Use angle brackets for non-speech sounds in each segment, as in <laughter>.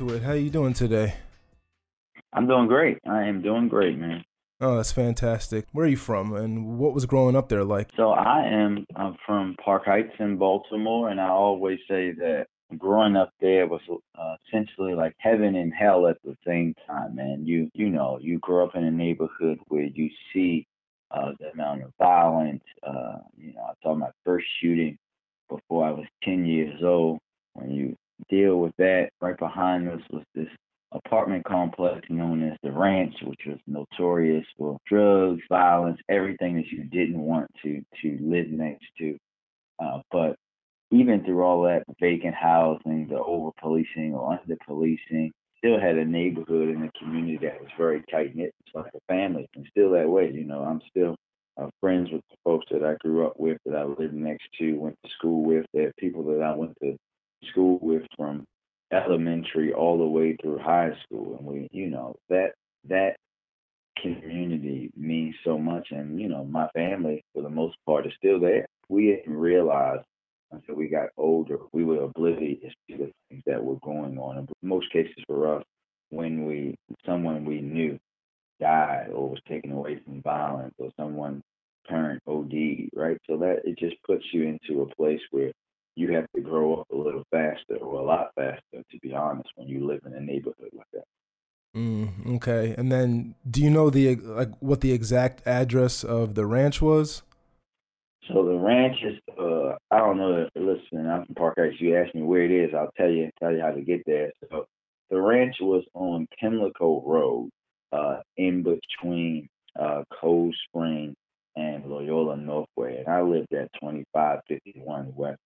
into it. How you doing today? I'm doing great. I am doing great, man. Oh, that's fantastic. Where are you from, and what was growing up there like? So I am I'm from Park Heights in Baltimore, and I always say that growing up there was uh, essentially like heaven and hell at the same time, man. You you know you grow up in a neighborhood where you see uh, the amount of violence. Uh, you know, I saw my first shooting before I was 10 years old. When you deal with that, right behind us was this apartment complex known as the Ranch, which was notorious for drugs, violence, everything that you didn't want to to live next to. Uh, but even through all that vacant housing, the over policing or under policing, still had a neighborhood and a community that was very tight knit. It's like a family, and still that way. You know, I'm still uh, friends with the folks that I grew up with, that I lived next to, went to school with. They're people that I went to school with from elementary all the way through high school, and we, you know, that that community means so much. And you know, my family for the most part is still there. We didn't realize until we got older, we were oblivious to the things that were going on. In most cases for us, when we someone we knew died or was taken away from violence or someone parent OD, right? So that it just puts you into a place where you have to grow up a little faster or a lot faster, to be honest, when you live in a neighborhood like that. Mm, okay, and then do you know the like what the exact address of the ranch was? So the ranch is, uh, I don't know. Listen, I'm from Park Heights. You ask me where it is, I'll tell you, tell you how to get there. So the ranch was on Pimlico Road, uh, in between uh, Cold Spring and Loyola Northway, and I lived at 2551 West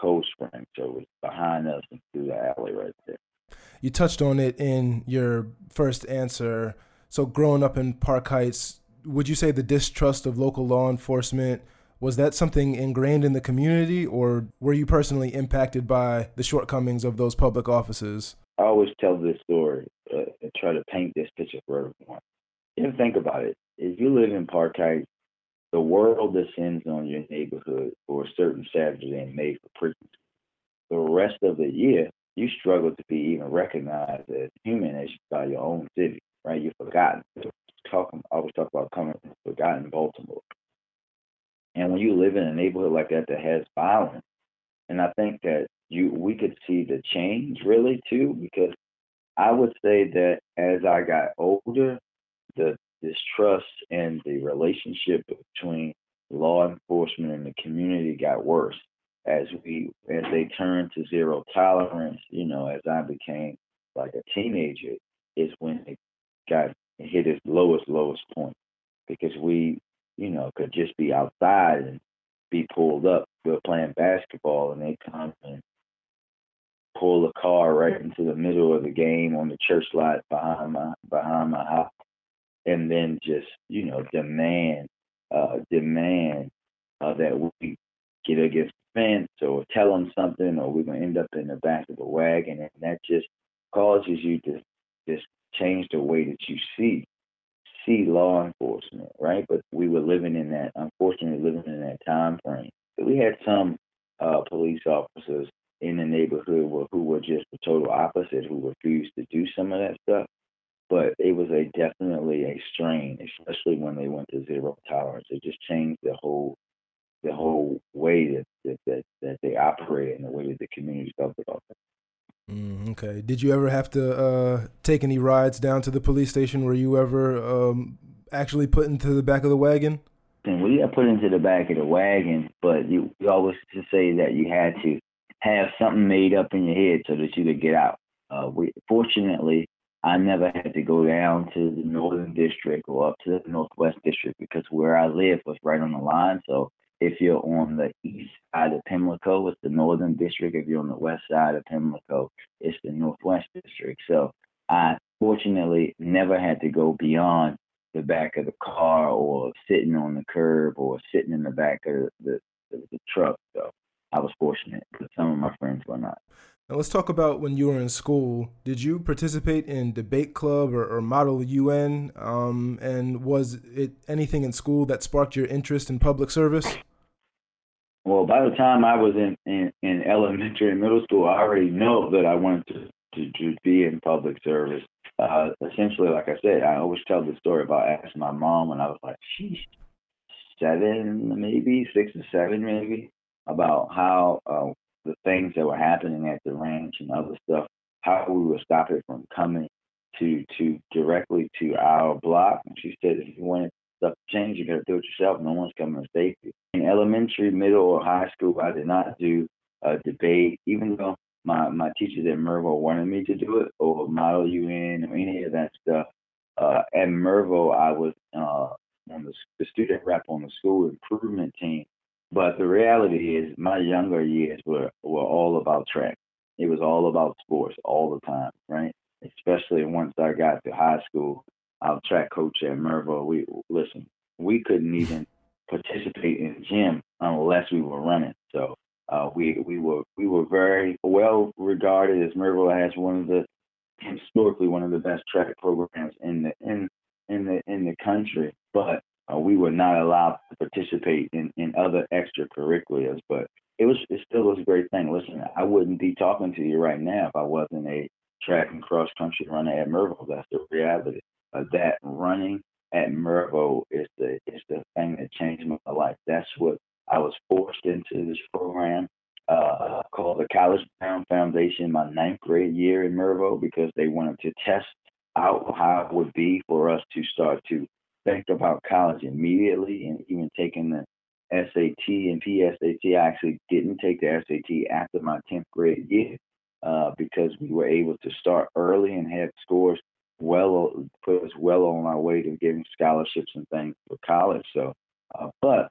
Cold Spring, so it was behind us and through the alley right there. You touched on it in your first answer. So, growing up in Park Heights, would you say the distrust of local law enforcement was that something ingrained in the community, or were you personally impacted by the shortcomings of those public offices? I always tell this story uh, and try to paint this picture for everyone. You think about it. If you live in Park Heights, the world descends on your neighborhood for a certain Saturday in May for Preakness. The rest of the year, you struggle to be even recognized as human as by your own city, right? You're forgotten. Talking, I always talk about coming forgotten Baltimore. And when you live in a neighborhood like that that has violence, and I think that you we could see the change really too, because I would say that as I got older, the distrust and the relationship between law enforcement and the community got worse as we as they turned to zero tolerance. You know, as I became like a teenager, is when it got hit its lowest lowest point because we you know, could just be outside and be pulled up. We're playing basketball and they come and pull the car right into the middle of the game on the church lot behind my behind my house and then just, you know, demand uh demand uh, that we get against the fence or tell them something or we're gonna end up in the back of the wagon and that just causes you to just change the way that you see see law enforcement, right? But we were living in that, unfortunately, living in that time frame. We had some uh, police officers in the neighborhood who were just the total opposite, who refused to do some of that stuff. But it was a definitely a strain, especially when they went to zero tolerance. It just changed the whole the whole way that that that, that they operate and the way that the community felt about it. Mm, okay. Did you ever have to uh, take any rides down to the police station? Were you ever um, actually put into the back of the wagon? And we got put into the back of the wagon, but you, you always to say that you had to have something made up in your head so that you could get out. Uh, we fortunately, I never had to go down to the northern district or up to the northwest district because where I live was right on the line. So if you're on the east side of Pimlico, it's the northern district. If you're on the west side of Pimlico, it's the northwest district. So I fortunately never had to go beyond the back of the car or sitting on the curb or sitting in the back of the, the, the truck. So I was fortunate, but some of my friends were not. Now let's talk about when you were in school. Did you participate in debate club or, or Model UN? Um, and was it anything in school that sparked your interest in public service? Well, by the time I was in, in, in elementary and middle school, I already know that I wanted to to, to be in public service. Uh, essentially, like I said, I always tell the story about asking my mom when I was like, she's seven, maybe six or seven, maybe, about how uh, the things that were happening at the ranch and other stuff, how we would stop it from coming to to directly to our block. And she said, if you want stuff to change, you got to do it yourself. No one's coming to save you. In elementary, middle, or high school, I did not do a debate, even though my my teachers at Mervo wanted me to do it or model UN or any of that stuff. Uh, at Mervo, I was uh, on the, the student rep on the school improvement team. But the reality is, my younger years were were all about track. It was all about sports all the time, right? Especially once I got to high school, our track coach at Mervo, we listen, we couldn't <laughs> even participate in gym unless we were running. So uh, we we were we were very well regarded as Mervo has one of the historically one of the best track programs in the in in the in the country. But uh, we were not allowed to participate in in other extracurriculars. But it was it still was a great thing. Listen, I wouldn't be talking to you right now if I wasn't a track and cross country runner at Mervo. That's the reality. Uh, that running at Mervo is the is the thing that changed my life. That's what I was forced into this program uh, called the College Bound Foundation my ninth grade year in Mervo because they wanted to test out how it would be for us to start to think about college immediately and even taking the SAT and PSAT. I actually didn't take the SAT after my 10th grade year uh, because we were able to start early and had scores well put us well on our way to getting scholarships and things for college. So, uh, but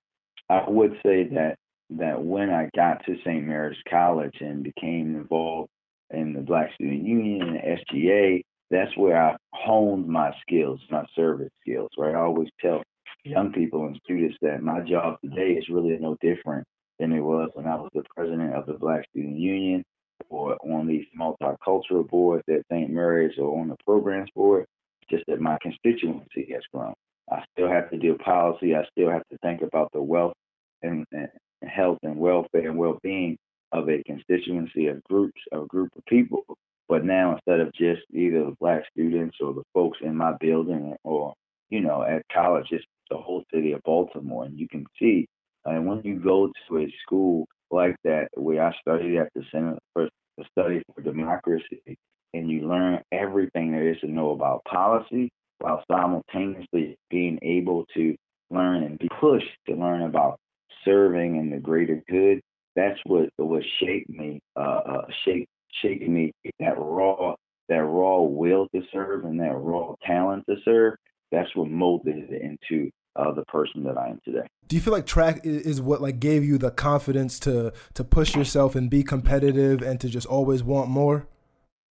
I would say that that when I got to St. Mary's College and became involved in the Black Student Union and SGA, that's where I honed my skills, my service skills. Right, I always tell young people and students that my job today is really no different than it was when I was the president of the Black Student Union or on these multicultural boards at St. Mary's or on the programs board. Just that my constituency has grown. I still have to do policy. I still have to think about the wealth and, and health and welfare and well-being of a constituency of groups, of a group of people. But now instead of just either the black students or the folks in my building or, you know, at college, it's the whole city of Baltimore. And you can see, and when you go to a school like that, where I studied at the Center for the Study for Democracy, and you learn everything there is to know about policy while simultaneously being able to learn and be pushed to learn about serving and the greater good. That's what what shaped me, uh, uh, shaped shaped me that raw that raw will to serve and that raw talent to serve. That's what molded it into uh, the person that I am today. Do you feel like track is what like gave you the confidence to to push yourself and be competitive and to just always want more?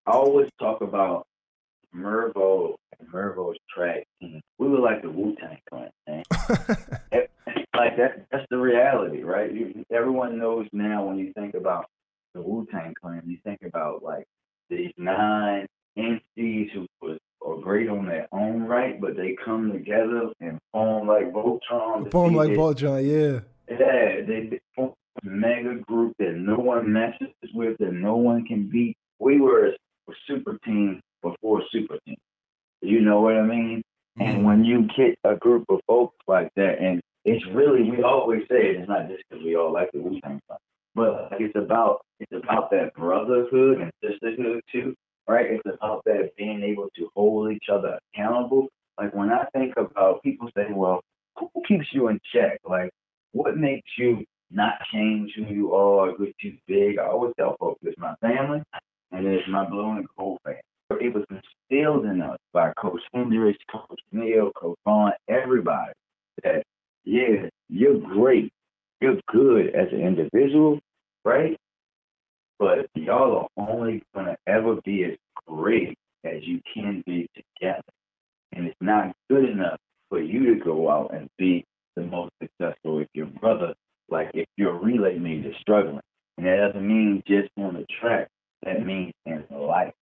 I always talk about Mervo and Mervo's track. We were like the Wu Tang Clan, man. <laughs> like that that's the reality, right? You, everyone knows now when you think about the Wu Tang Clan, you think about like these nine entities who was are great on their own right, but they come together and form like Voltron. Form like Voltron, yeah. Yeah, they form a mega group that no one messes with, that no one can beat. We were a, super team before super team. You know what I mean? Mm-hmm. And when you get a group of folks like that, and it's really we always say it, it's not just because we all like the Wu Tang but like it's about it's about that brotherhood and sisterhood too, right? It's about that being able to hold each other accountable. Like when I think about people say, well, who keeps you in check? Like what makes you not change who you are, or get too big? I always tell folks it's my family and it's my blue and gold family. It was instilled in us by Coach Hendricks, Coach Neal, Coach Vaughn, everybody that yeah, you're great. You're good as an individual, right? But y'all are only to ever be as great as you can be together. And it's not good enough for you to go out and be the most successful if your brother, like if your relay mate is struggling. And that doesn't mean just on the track. That means in life.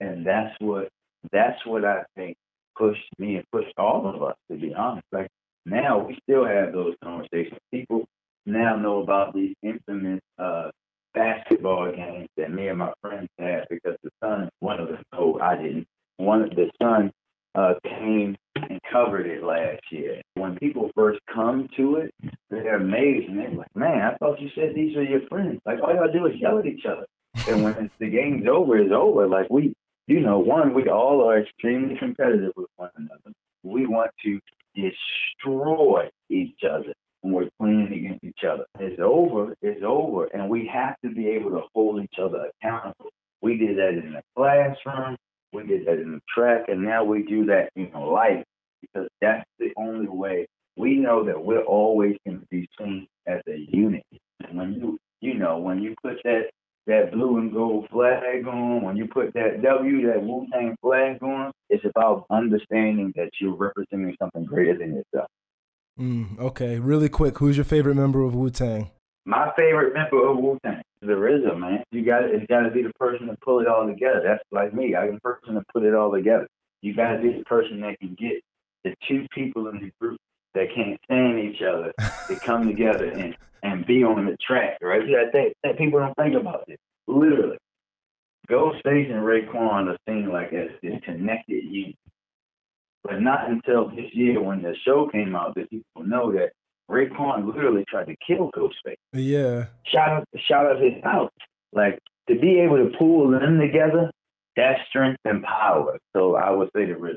And that's what that's what I think pushed me and pushed all of us to be honest. Like now we still have those conversations. People now know about these infamous uh, basketball games that me and my friends had because the Sun, one of them, oh, I didn't, one of the Sun uh, came and covered it last year. When people first come to it, they're amazed and they're like, man, I thought you said these are your friends. Like, all y'all do is yell at each other. And when <laughs> the game's over, it's over. Like, we, you know, one, we all are extremely competitive with one another. We want to destroy each other when we're playing against each other. It's over, it's over. And we have to be able to hold each other accountable. We did that in the classroom, we did that in the track, and now we do that in life because that's the only way we know that we're always going to be seen as a unit. And when you, you know, when you put that that blue and gold flag on, when you put that W, that Wu Tang flag on, it's about understanding that you're representing something greater than yourself. Mm, okay, really quick, who's your favorite member of Wu Tang? My favorite member of Wu Tang is the RZA, man. You got it's got to be the person to pull it all together. That's like me. I'm the person to put it all together. You got to be the person that can get the two people in the group that can't stand each other <laughs> to come together and and be on the track, right? That, that, that people don't think about this. Literally, Ghostface and Raekwon are seen like as this connected unit. But not until this year when the show came out that people know that Raekwon literally tried to kill Ghostface. Yeah. Shot up shot up his house. Like to be able to pull them together, that's strength and power. So I would say the RZA.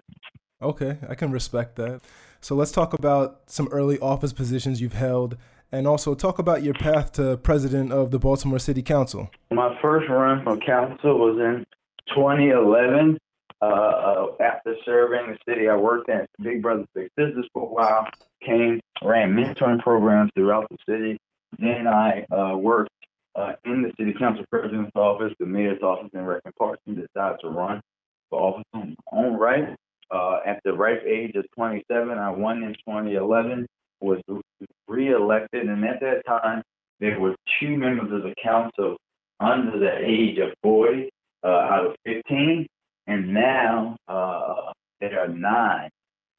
Okay, I can respect that. So let's talk about some early office positions you've held and also talk about your path to president of the Baltimore City Council. My first run for council was in 2011. Uh, uh, after serving the city, I worked at Big Brothers Big Sisters for a while. Came, ran mentoring programs throughout the city. Then I uh, worked uh, in the city council president's office, the mayor's office in Recton Park, and decided to run for office on my own right. Uh, at the ripe age of 27, I won in 2011, was reelected, and at that time, there were two members of the council under the age of 40 uh, out of 15, and now uh, there are nine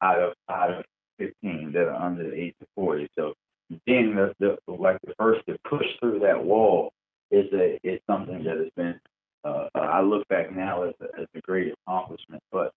out of out of 15 that are under the age of 40. So being the, the like the first to push through that wall is a is something that has been uh, I look back now as a, as a great accomplishment. But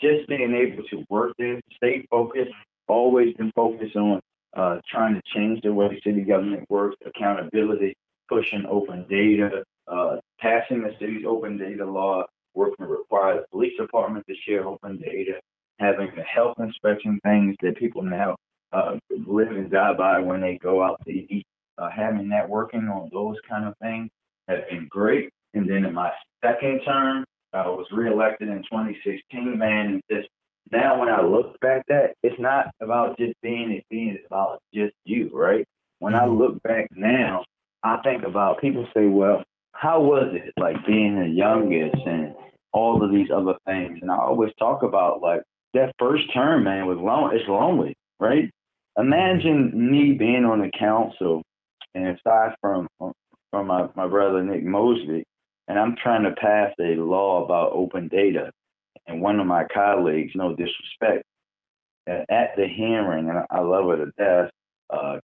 just being able to work there, stay focused, always been focused on uh, trying to change the way city government works, accountability, pushing open data, uh, passing the city's open data law, working to require the police department to share open data, having the health inspection things that people now uh, live and die by when they go out to eat, uh, having that working on those kind of things has been great. And then in my second term, I was reelected in 2016, man. Just now, when I look back at that, it's not about just being a being, it's about just you, right? When I look back now, I think about people say, well, how was it like being the youngest and all of these other things? And I always talk about like that first term, man, was long. It's lonely, right? Imagine me being on the council, and aside from from my, my brother Nick Mosby, and I'm trying to pass a law about open data. And one of my colleagues, no disrespect, at the hearing, and I love her to death, uh,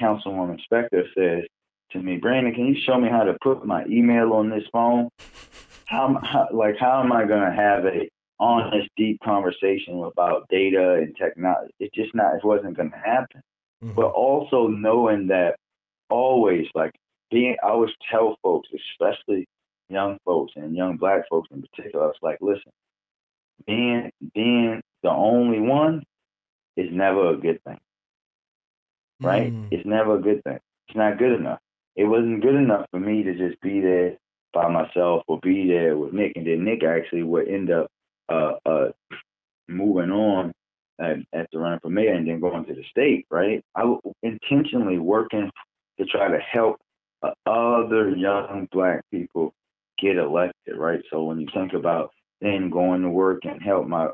Councilwoman Spector says to me, Brandon, can you show me how to put my email on this phone? How, how like how am I going to have a honest, deep conversation about data and technology? It's just not. It wasn't going to happen. Mm-hmm. But also knowing that always, like being, I always tell folks, especially young folks and young black folks in particular, it's like, listen, being being the only one is never a good thing. Right? Mm. It's never a good thing. It's not good enough. It wasn't good enough for me to just be there by myself or be there with Nick, and then Nick actually would end up uh, uh, moving on at the running for mayor and then going to the state. Right? I was intentionally working to try to help uh, other young black people get elected, right? So when you think about then going to work and help my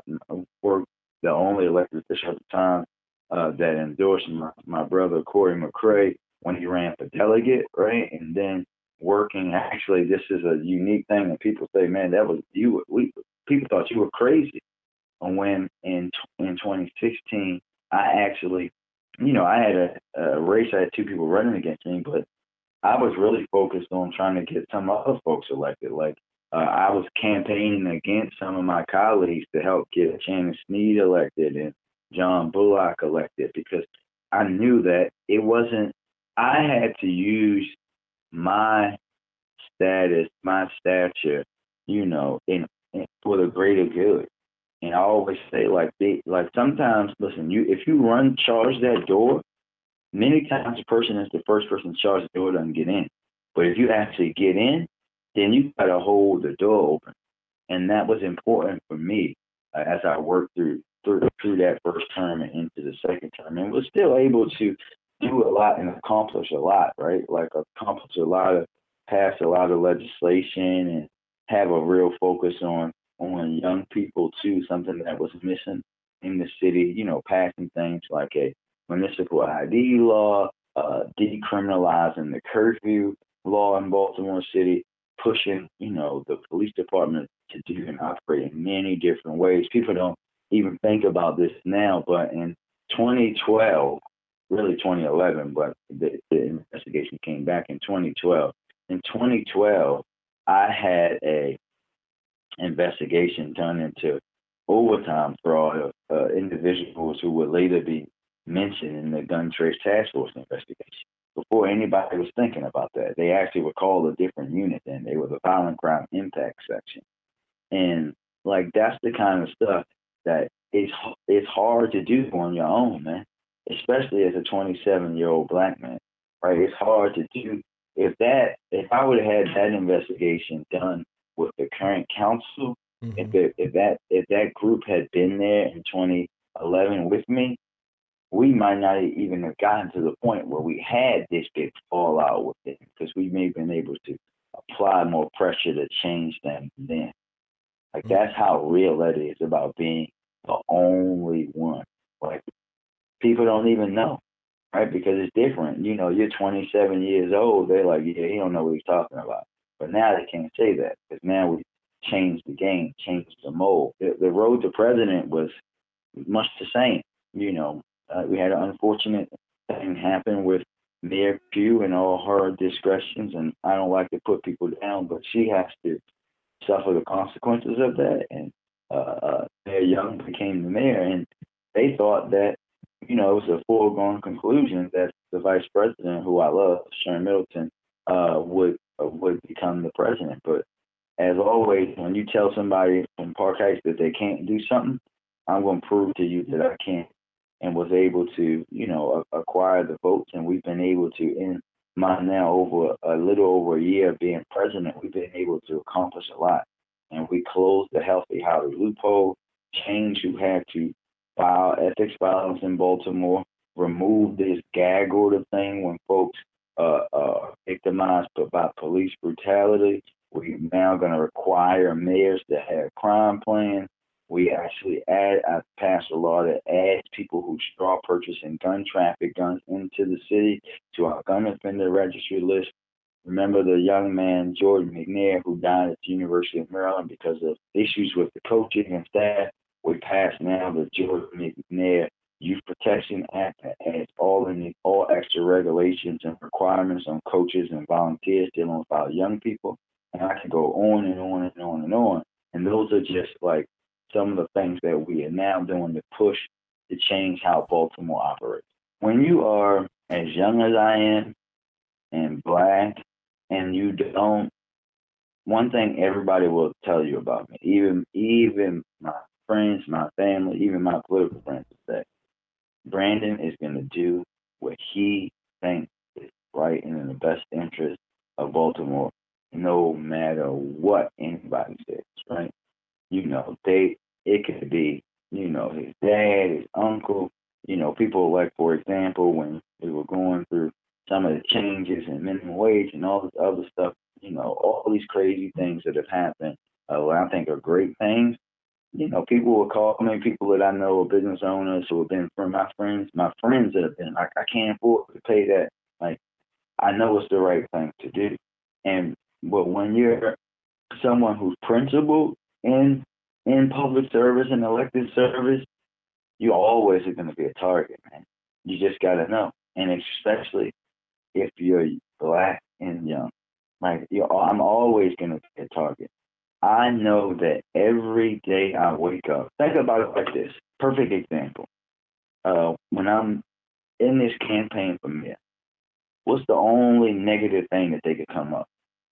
work, the only elected official at the time uh, that endorsed my, my brother Corey McCray when he ran for delegate, right? And then working. Actually, this is a unique thing, and people say, "Man, that was you." We people thought you were crazy. And when in in 2016, I actually, you know, I had a, a race. I had two people running against me, but I was really focused on trying to get some other folks elected. Like uh, I was campaigning against some of my colleagues to help get Shannon Sneed elected and John Bullock elected because I knew that it wasn't. I had to use my status, my stature, you know, in, in for the greater good. And I always say like they like sometimes listen, you if you run charge that door, many times the person is the first person to charge the door doesn't get in. But if you actually get in, then you gotta hold the door open. And that was important for me uh, as I worked through through through that first term and into the second term, and was still able to do a lot and accomplish a lot, right? Like accomplish a lot of pass a lot of legislation and have a real focus on on young people too, something that was missing in the city, you know, passing things like a municipal ID law, uh, decriminalizing the curfew law in Baltimore City, pushing, you know, the police department to do and operate in many different ways. People don't even think about this now, but in 2012, really 2011, but the, the investigation came back in 2012. In 2012, I had a investigation done into overtime fraud of uh, individuals who would later be mentioned in the gun trace task force investigation. Before anybody was thinking about that, they actually were called a different unit then. They were the violent crime impact section. And like that's the kind of stuff that it's it's hard to do on your own, man. Especially as a 27 year old black man, right? It's hard to do. If that, if I would have had that investigation done with the current council, mm-hmm. if it, if that if that group had been there in 2011 with me, we might not even have gotten to the point where we had this big fallout with it because we may have been able to apply more pressure to change them then. Like mm-hmm. that's how real that is about being the only one. Like people don't even know, right? Because it's different. You know, you're 27 years old. They're like, yeah, he don't know what he's talking about. But now they can't say that because now we changed the game, changed the mold. The, the road to president was much the same. You know, uh, we had an unfortunate thing happen with Mayor Pugh and all her discretions, and I don't like to put people down, but she has to suffer the consequences of that. And uh, uh, Mayor Young became the mayor, and they thought that you know it was a foregone conclusion that the vice president, who I love, Sharon Middleton, uh, would would become the president. But as always, when you tell somebody from Park Heights that they can't do something, I'm going to prove to you that I can, and was able to, you know, acquire the votes. And we've been able to, in my now over a little over a year of being president, we've been able to accomplish a lot. And we closed the healthy Holly loophole, changed who had to file ethics violence in Baltimore, remove this gag order thing when folks uh, uh, victimized by police brutality. We're now going to require mayors to have crime plans. We actually add, I passed a law that adds people who straw purchasing gun traffic guns into the city to our gun offender registry list. Remember the young man, Jordan McNair, who died at the University of Maryland because of issues with the coaching and staff? We passed now the Jordan McNair Youth Protection Act that adds all in all extra regulations and requirements on coaches and volunteers dealing with our young people. And I can go on and on and on and on. And those are just like some of the things that we are now doing to push to change how Baltimore operates. When you are as young as I am and black and you don't one thing everybody will tell you about me, even even my friends, my family, even my political friends, is that Brandon is going to do what he thinks is right and in the best interest of Baltimore, no matter what anybody says, right? You know, they it could be, you know, his dad, his uncle, you know, people like, for example, when we were going through some of the changes in minimum wage and all this other stuff, you know, all these crazy things that have happened, uh, I think are great things you know, people will call me, people that I know are business owners who have been from my friends, my friends that have been like, I can't afford to pay that. Like, I know it's the right thing to do. And, but when you're someone who's principled in, in public service and elected service, you always are going to be a target, man. You just got to know. And especially if you're black and young. Like, you're, I'm always going to be a target. I know that every day I wake up, think about it like this. Perfect example. Uh, when I'm in this campaign for mayor, what's the only negative thing that they could come up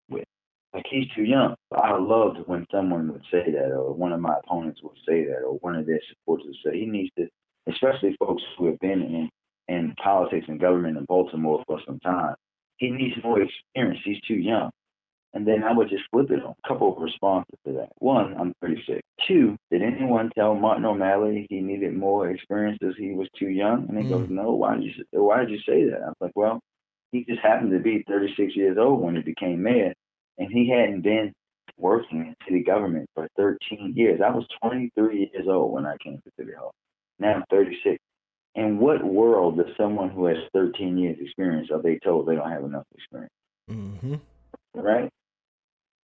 with? Like he's too young. I loved when someone would say that, or one of my opponents would say that, or one of their supporters would say he needs to, especially folks who have been in in politics and government in Baltimore for some time. He needs more experience. He's too young. And then I would just flip it on a couple of responses to that. One, I'm pretty sick. Two, did anyone tell Martin O'Malley he needed more experience as he was too young? And he mm. goes, No, why did you why did you say that? I was like, Well, he just happened to be 36 years old when he became mayor, and he hadn't been working in city government for 13 years. I was 23 years old when I came to City Hall. Now I'm 36. In what world does someone who has 13 years experience are they told they don't have enough experience? Mm-hmm. Right?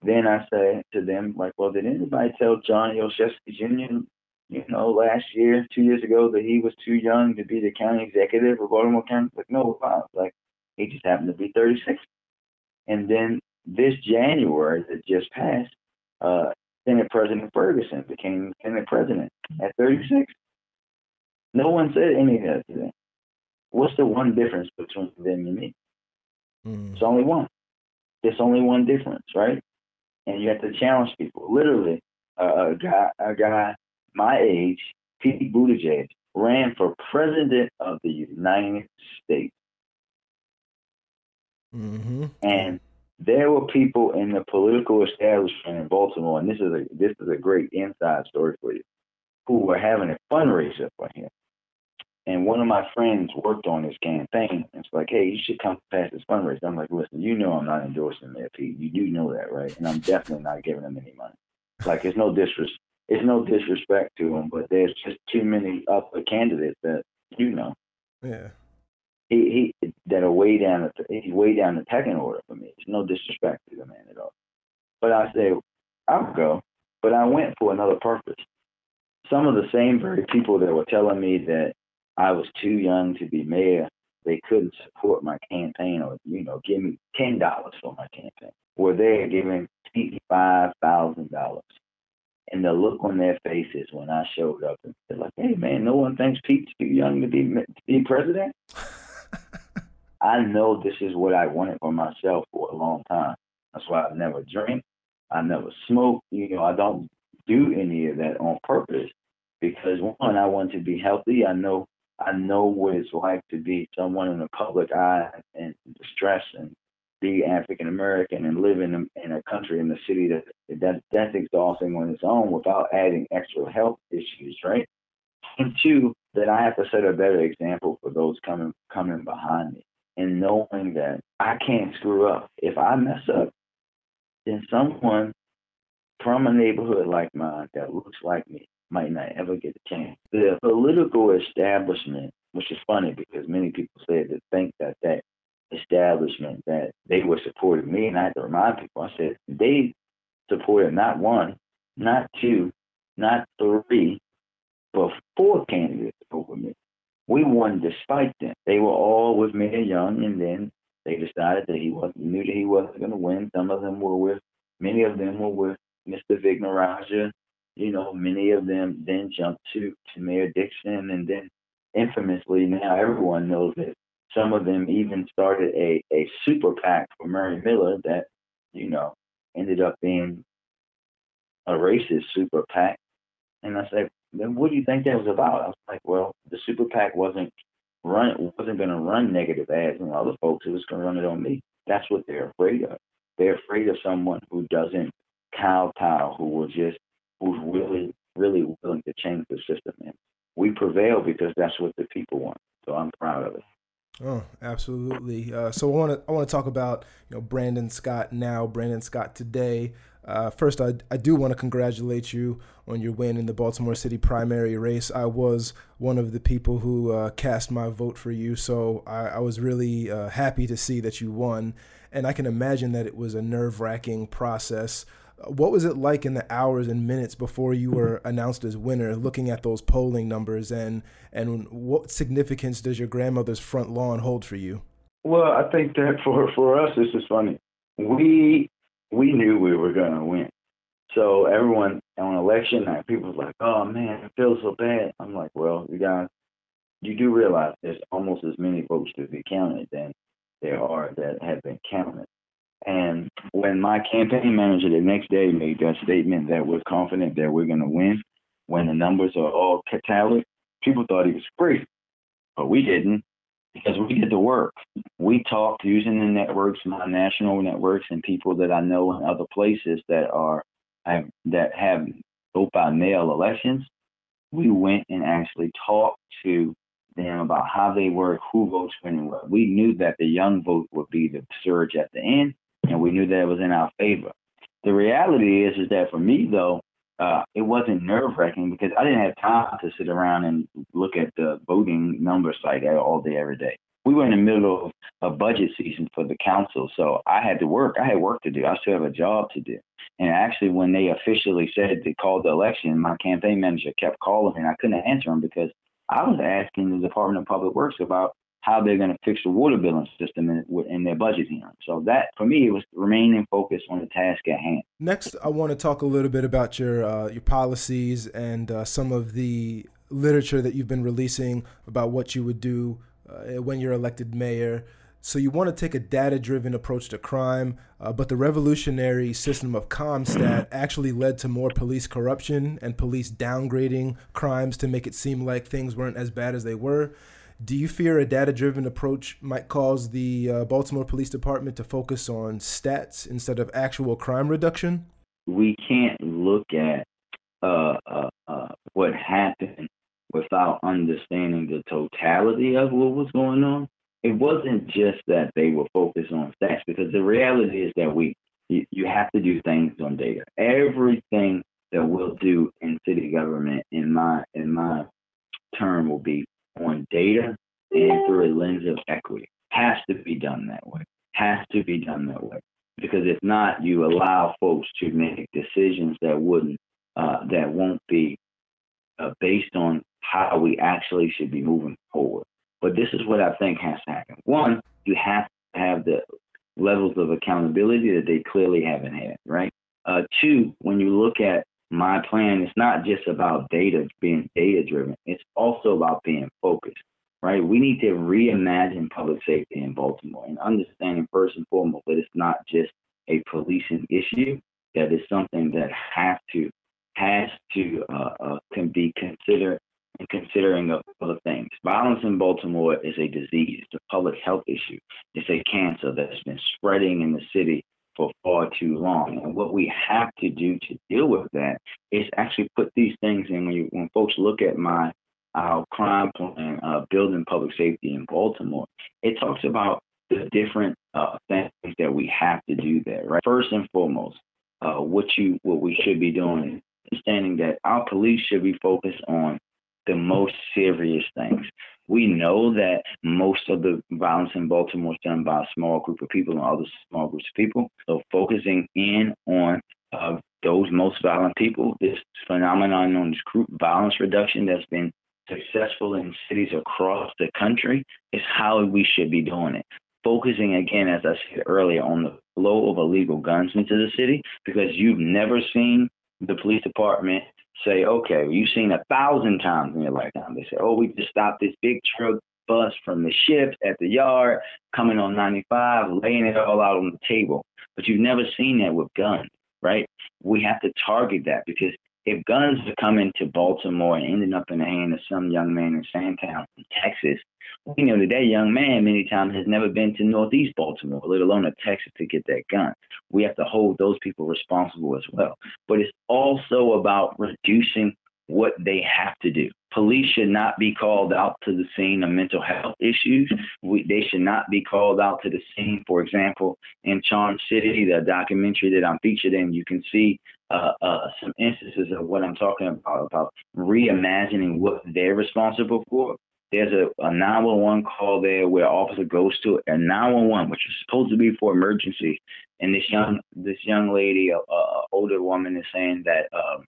Then I say to them, like, well, did anybody tell Johnny Olszewski Jr., you know, last year, two years ago, that he was too young to be the county executive of Baltimore County? Like, no, wow. Like, he just happened to be 36. And then this January that just passed, uh, Senate President Ferguson became Senate President at 36. No one said any of that to them. What's the one difference between them and me? Mm. It's only one. There's only one difference, right? And you have to challenge people. Literally, uh, a guy, a guy my age, Pete Buttigieg, ran for president of the United States. Mm-hmm. And there were people in the political establishment in Baltimore, and this is a this is a great inside story for you, who were having a fundraiser for him. And one of my friends worked on his campaign. And it's like, hey, you should come past this fundraiser. I'm like, listen, you know I'm not endorsing the Pete. You do know that, right? And I'm definitely not giving him any money. Like, it's no disrespect. It's no disrespect to him, but there's just too many other candidates that you know. Yeah. He he that are way down the he's way down the pecking order for me. It's no disrespect to the man at all. But I say I'll go, but I went for another purpose. Some of the same very people that were telling me that I was too young to be mayor. They couldn't support my campaign or, you know, give me ten dollars for my campaign. Were they giving Pete five thousand dollars. And the look on their faces when I showed up and said, like, hey man, no one thinks Pete's too young to be to be president. <laughs> I know this is what I wanted for myself for a long time. That's why I never drink. I never smoke. You know, I don't do any of that on purpose because one, I want to be healthy. I know I know what it's like to be someone in the public eye and distress and be African American and live in a, in a country in the city that, that that's exhausting on its own without adding extra health issues, right? And two, that I have to set a better example for those coming coming behind me, and knowing that I can't screw up. If I mess up, then someone from a neighborhood like mine that looks like me might not ever get a chance. The political establishment, which is funny because many people say that think that that establishment that they were supporting me, and I had to remind people, I said they supported not one, not two, not three, but four candidates over me. We won despite them. They were all with Mayor Young, and then they decided that he wasn't knew that he wasn't going to win. Some of them were with, many of them were with Mr. Vignarajah you know, many of them then jumped to, to Mayor Dixon, and then infamously now everyone knows that some of them even started a, a super PAC for Mary Miller that, you know, ended up being a racist super PAC. And I said, then what do you think that was about? I was like, well, the super PAC wasn't run wasn't going to run negative ads on other folks. It was going to run it on me. That's what they're afraid of. They're afraid of someone who doesn't kowtow, who will just who's really, really willing to change the system. And we prevail because that's what the people want. So I'm proud of it. Oh, absolutely. Uh, so I want to I want to talk about you know Brandon Scott now, Brandon Scott today. Uh, first, I, I do want to congratulate you on your win in the Baltimore City primary race. I was one of the people who uh, cast my vote for you, so I, I was really uh, happy to see that you won. And I can imagine that it was a nerve wracking process. What was it like in the hours and minutes before you were mm-hmm. announced as winner, looking at those polling numbers, and and what significance does your grandmother's front lawn hold for you? Well, I think that <laughs> for for us, this is funny. We we knew we were going to win, so everyone on election night, people was like, "Oh man, it feels so bad." I'm like, "Well, you guys, you do realize there's almost as many votes to be counted than there are that have been counted. And when my campaign manager the next day made that statement that we're confident that we're going to win, when the numbers are all tallied, people thought he was crazy, but we didn't because we did the work. We talked using the networks, my national networks, and people that I know in other places that are have, that have vote by mail elections. We went and actually talked to them about how they work, who votes when and what. We knew that the young vote would be the surge at the end, and we knew that it was in our favor. The reality is, is that for me though, uh, it wasn't nerve wracking because I didn't have time to sit around and look at the voting numbers like that all day, every day. We were in the middle of a budget season for the council, so I had to work. I had work to do. I still have a job to do. And actually, when they officially said they called the election, my campaign manager kept calling me, and I couldn't answer him because I was asking the Department of Public Works about how they're going to fix the water billing system in, in their budget hearing. So that, for me, it was remaining focused on the task at hand. Next, I want to talk a little bit about your uh, your policies and uh, some of the literature that you've been releasing about what you would do uh, when you're elected mayor. So you want to take a data-driven approach to crime, uh, but the revolutionary system of CompStat <clears throat> actually led to more police corruption and police downgrading crimes to make it seem like things weren't as bad as they were. Do you fear a data driven approach might cause the uh, Baltimore Police Department to focus on stats instead of actual crime reduction? We can't look at uh, uh, uh, what happened without understanding the totality of what was going on. It wasn't just that they were focused on stats, because the reality is that we you, you have to do things on data. Everything that we'll do in city government, in my in my term, will be on data and through a lens of equity. Has to be done that way. Has to be done that way. Because if not, you allow folks to make decisions that wouldn't, uh, that won't be uh, based on how we actually should be moving forward. But this is what I think has to happen. One, you have to have the levels of accountability that they clearly haven't had, right? Uh, two, when you look at my plan is not just about data being data driven. It's also about being focused, right? We need to reimagine public safety in Baltimore and understanding first and foremost that it's not just a policing issue, that is something that has to has to uh, uh, can be considered and considering of other things. Violence in Baltimore is a disease, it's a public health issue. It's a cancer that's been spreading in the city for far too long. And what we have to do to deal with that is actually put these things in. When, you, when folks look at my our crime plan, uh, building public safety in Baltimore, it talks about the different uh, things that we have to do there. Right. First and foremost, uh, what you what we should be doing, is understanding that our police should be focused on the most serious things. We know that most of the violence in Baltimore is done by a small group of people and other small groups of people. So focusing in on uh, those most violent people, this phenomenon known as group violence reduction that's been successful in cities across the country is how we should be doing it. Focusing again, as I said earlier, on the flow of illegal guns into the city because you've never seen the police department say, okay, you've seen a thousand times in your lifetime. They say, oh, we just stopped this big truck bus from the ships at the yard coming on 95, laying it all out on the table. But you've never seen that with guns, right? We have to target that because if guns are coming to Baltimore and ending up in the hand of some young man in Sandtown, Texas, we know that that young man many times has never been to Northeast Baltimore, let alone to Texas to get that gun. We have to hold those people responsible as well. But it's also about reducing what they have to do. Police should not be called out to the scene of mental health issues. We, they should not be called out to the scene. For example, in Charm City, the documentary that I'm featured in, you can see uh, uh, some instances of what I'm talking about, about reimagining what they're responsible for. There's a, a 911 call there where officer goes to a 911, which is supposed to be for emergency, and this young this young lady, a, older woman, is saying that, um,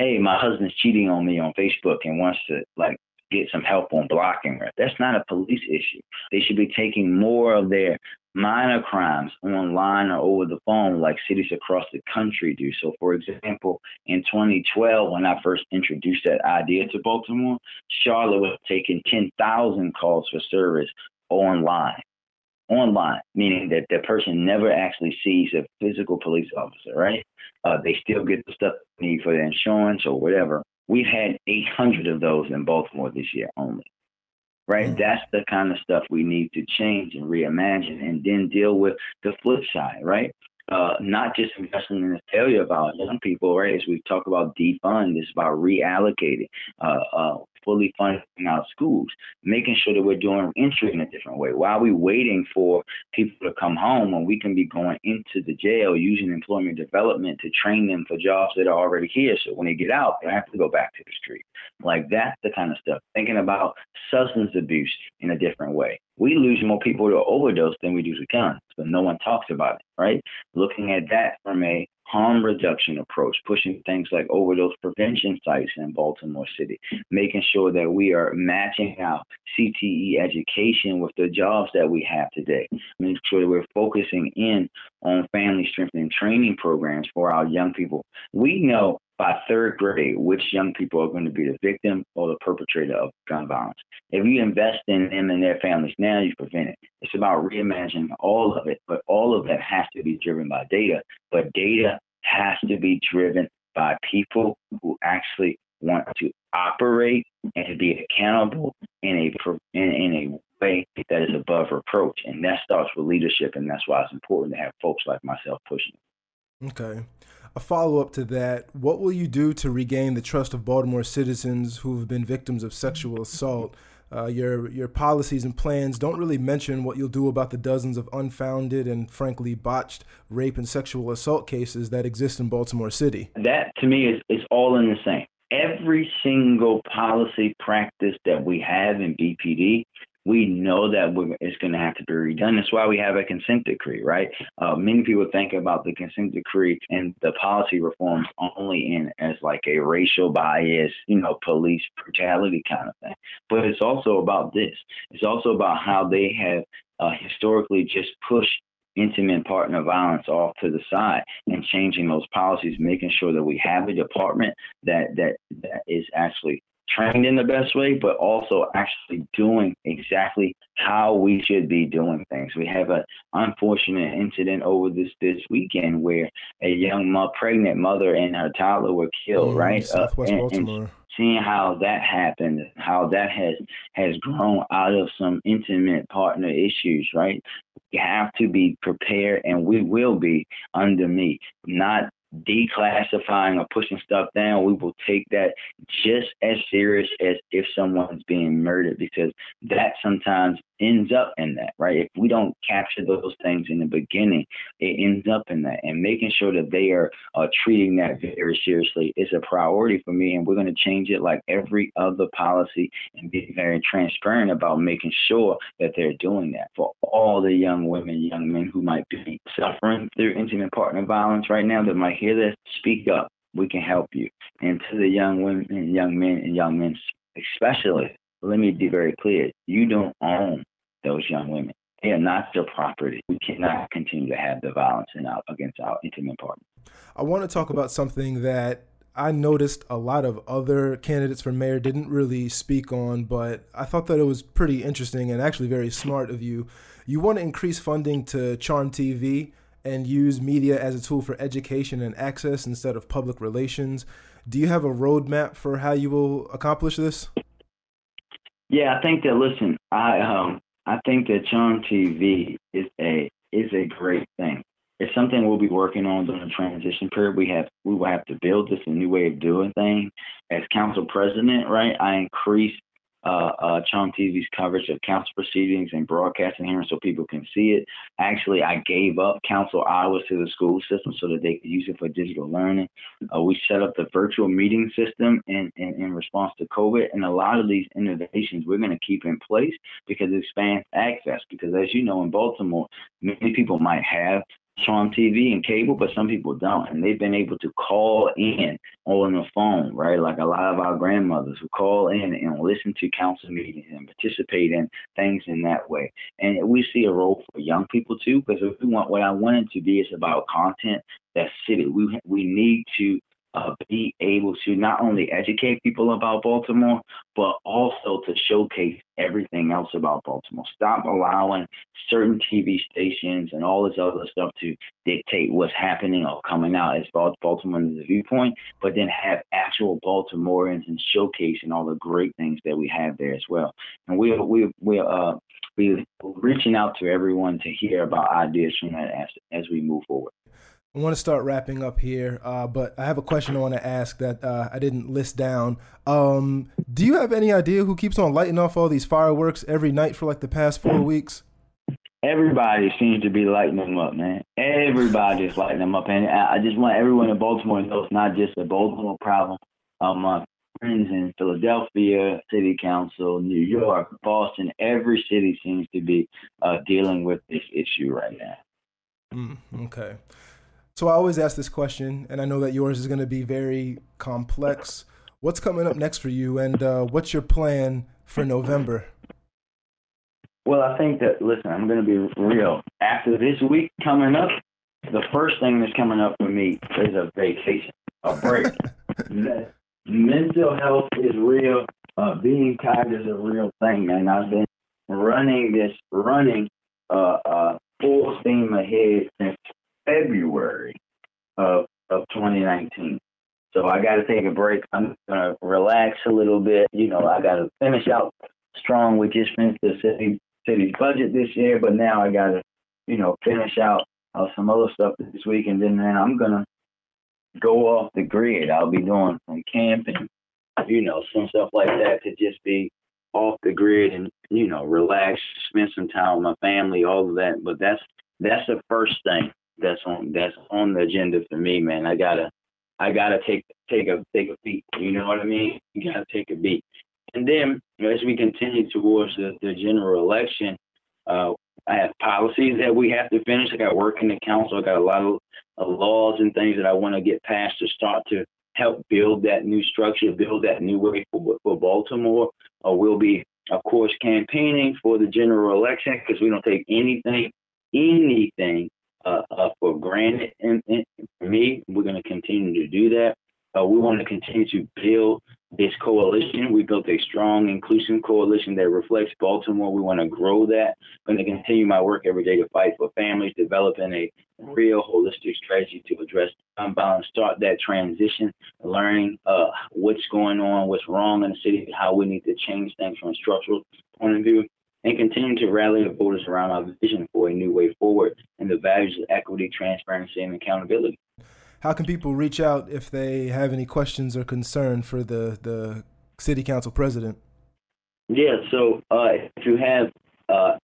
"Hey, my husband's cheating on me on Facebook and wants to like get some help on blocking her." That's not a police issue. They should be taking more of their minor crimes online or over the phone like cities across the country do. So, for example, in 2012, when I first introduced that idea to Baltimore, Charlotte was taking 10,000 calls for service online. Online, meaning that the person never actually sees a physical police officer, right? Uh, they still get the stuff they need for their insurance or whatever. We've had 800 of those in Baltimore this year only, right? Mm-hmm. That's the kind of stuff we need to change and reimagine and then deal with the flip side, right? uh, not just investing in the failure of our young people, right? As we talk about defund, it's about reallocating, uh, uh, fully funding our schools, making sure that we're doing entry in a different way. Why are we waiting for people to come home when we can be going into the jail using employment development to train them for jobs that are already here? So when they get out, they have to go back to the street. Like that's the kind of stuff. Thinking about substance abuse in a different way. We lose more people to overdose than we do to guns, but no one talks about it, right? Looking at that from a harm reduction approach, pushing things like overdose prevention sites in Baltimore City, making sure that we are matching our CTE education with the jobs that we have today, making sure that we're focusing in on family strengthening training programs for our young people. We know by third grade which young people are going to be the victim or the perpetrator of gun violence. If you invest in them and their families now, you prevent it. It's about reimagining all of it, but all of that has to be driven by data. But data has to be driven by people who actually want to operate and to be accountable in a in, in a way that is above reproach, and that starts with leadership, and that's why it's important to have folks like myself pushing. Okay a follow up to that, what will you do to regain the trust of Baltimore citizens who have been victims of sexual <laughs> assault? Uh, your your policies and plans don't really mention what you'll do about the dozens of unfounded and frankly botched rape and sexual assault cases that exist in Baltimore City. That to me is, is all in the same. Every single policy practice that we have in BPD we know that it's going to have to be redone. That's why we have a consent decree, right? Uh, many people think about the consent decree and the policy reforms only in as like a racial bias, you know, police brutality kind of thing. But it's also about this. It's also about how they have uh, historically just pushed intimate partner violence off to the side and changing those policies, making sure that we have a department that that that is actually trained in the best way, but also actually doing exactly how we should be doing things. We have an unfortunate incident over this this weekend where a young mo- pregnant mother and her toddler were killed. Mm, right, Southwest uh, and, Baltimore. And seeing how that happened, how that has has grown out of some intimate partner issues. Right, we have to be prepared, and we will be under me, not declassifying or pushing stuff down, we will take that just as serious as if someone's being murdered because that sometimes ends up in that, right? If we don't capture those things in the beginning, it ends up in that. And making sure that they are uh, treating that very seriously is a priority for me. And we're going to change it like every other policy and be very transparent about making sure that they're doing that for all the young women, young men who might be suffering through intimate partner violence right now that might hear this, speak up. We can help you. And to the young women and young men and young men especially, let me be very clear. You don't own those young women. They are not your property. We cannot continue to have the violence in our, against our intimate partners. I want to talk about something that I noticed a lot of other candidates for mayor didn't really speak on, but I thought that it was pretty interesting and actually very smart of you. You want to increase funding to Charm TV and use media as a tool for education and access instead of public relations. Do you have a roadmap for how you will accomplish this? Yeah, I think that. Listen, I um, I think that Charm TV is a is a great thing. It's something we'll be working on during the transition period. We have we will have to build this a new way of doing things. As council president, right, I increased uh, uh, Charm TV's coverage of council proceedings and broadcasting here so people can see it. Actually, I gave up council hours to the school system so that they could use it for digital learning. Uh, we set up the virtual meeting system in, in, in response to COVID. And a lot of these innovations we're going to keep in place because it expands access. Because as you know, in Baltimore, many people might have on TV and cable, but some people don't. And they've been able to call in on the phone, right? Like a lot of our grandmothers who call in and listen to council meetings and participate in things in that way. And we see a role for young people too, because if we want what I wanted to be is about content that's city. We we need to uh, be able to not only educate people about Baltimore, but also to showcase everything else about Baltimore. Stop allowing certain TV stations and all this other stuff to dictate what's happening or coming out as Baltimore as a viewpoint, but then have actual Baltimoreans and showcasing all the great things that we have there as well. And we we we uh we reaching out to everyone to hear about ideas from that as as we move forward. I want to start wrapping up here, uh, but I have a question I want to ask that uh, I didn't list down. Um, do you have any idea who keeps on lighting off all these fireworks every night for like the past four weeks? Everybody seems to be lighting them up, man. Everybody is lighting them up, and I just want everyone in Baltimore to know it's not just a Baltimore problem. Um, my friends in Philadelphia, City Council, New York, Boston, every city seems to be uh, dealing with this issue right now. Mm, okay. So I always ask this question, and I know that yours is going to be very complex. What's coming up next for you, and uh, what's your plan for November? Well, I think that listen, I'm going to be real. After this week coming up, the first thing that's coming up for me is a vacation, a break. <laughs> Mental health is real. Uh, being tired is a real thing, and I've been running this, running uh, uh, full steam ahead since February of of 2019. So I got to take a break. I'm gonna relax a little bit. You know, I got to finish out strong. We just finished the city city's budget this year, but now I got to, you know, finish out uh, some other stuff this week, and then, then I'm gonna go off the grid. I'll be doing some camping, you know, some stuff like that to just be off the grid and you know relax, spend some time with my family, all of that. But that's that's the first thing that's on that's on the agenda for me, man. I gotta I gotta take take a take a beat. You know what I mean? You gotta take a beat. And then as we continue towards the, the general election, uh, I have policies that we have to finish. I got work in the council. I got a lot of uh, laws and things that I want to get passed to start to help build that new structure, build that new way for, for Baltimore. Uh, we'll be, of course, campaigning for the general election because we don't take anything, anything uh, uh, for granted. And, and, for me, we're going to continue to do that. Uh, we want to continue to build this coalition. We built a strong, inclusive coalition that reflects Baltimore. We want to grow that. I'm going to continue my work every day to fight for families, developing a real holistic strategy to address gun start that transition, learning uh, what's going on, what's wrong in the city, how we need to change things from a structural point of view and continue to rally the voters around our vision for a new way forward and the values of equity, transparency, and accountability. How can people reach out if they have any questions or concern for the, the city council president? Yeah, so uh, if you have uh,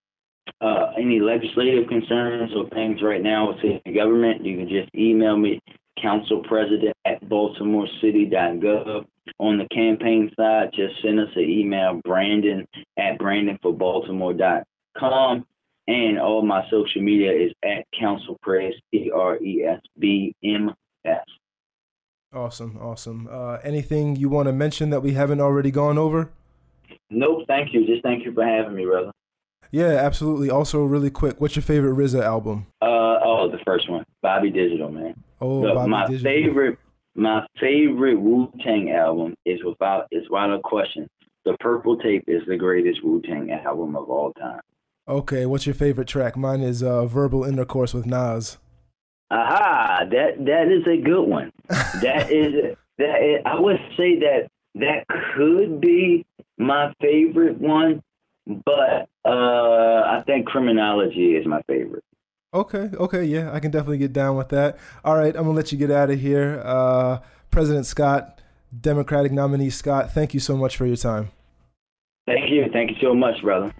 uh, any legislative concerns or things right now with city government, you can just email me, councilpresident at baltimorecity.gov on the campaign side, just send us an email, Brandon at BrandonForBaltimore.com. And all my social media is at Council Press, P R E S B M S. Awesome, awesome. Uh, anything you want to mention that we haven't already gone over? Nope, thank you. Just thank you for having me, brother. Yeah, absolutely. Also, really quick, what's your favorite RZA album? Uh oh, the first one, Bobby Digital, man. Oh, the, Bobby my Digital. favorite my favorite Wu Tang album is without is without a question. The Purple Tape is the greatest Wu Tang album of all time. Okay, what's your favorite track? Mine is uh, Verbal Intercourse with Nas. Aha, that that is a good one. that <laughs> is that is, I would say that that could be my favorite one, but uh, I think Criminology is my favorite. Okay, okay, yeah, I can definitely get down with that. All right, I'm gonna let you get out of here. Uh, President Scott, Democratic nominee Scott, thank you so much for your time. Thank you. Thank you so much, brother.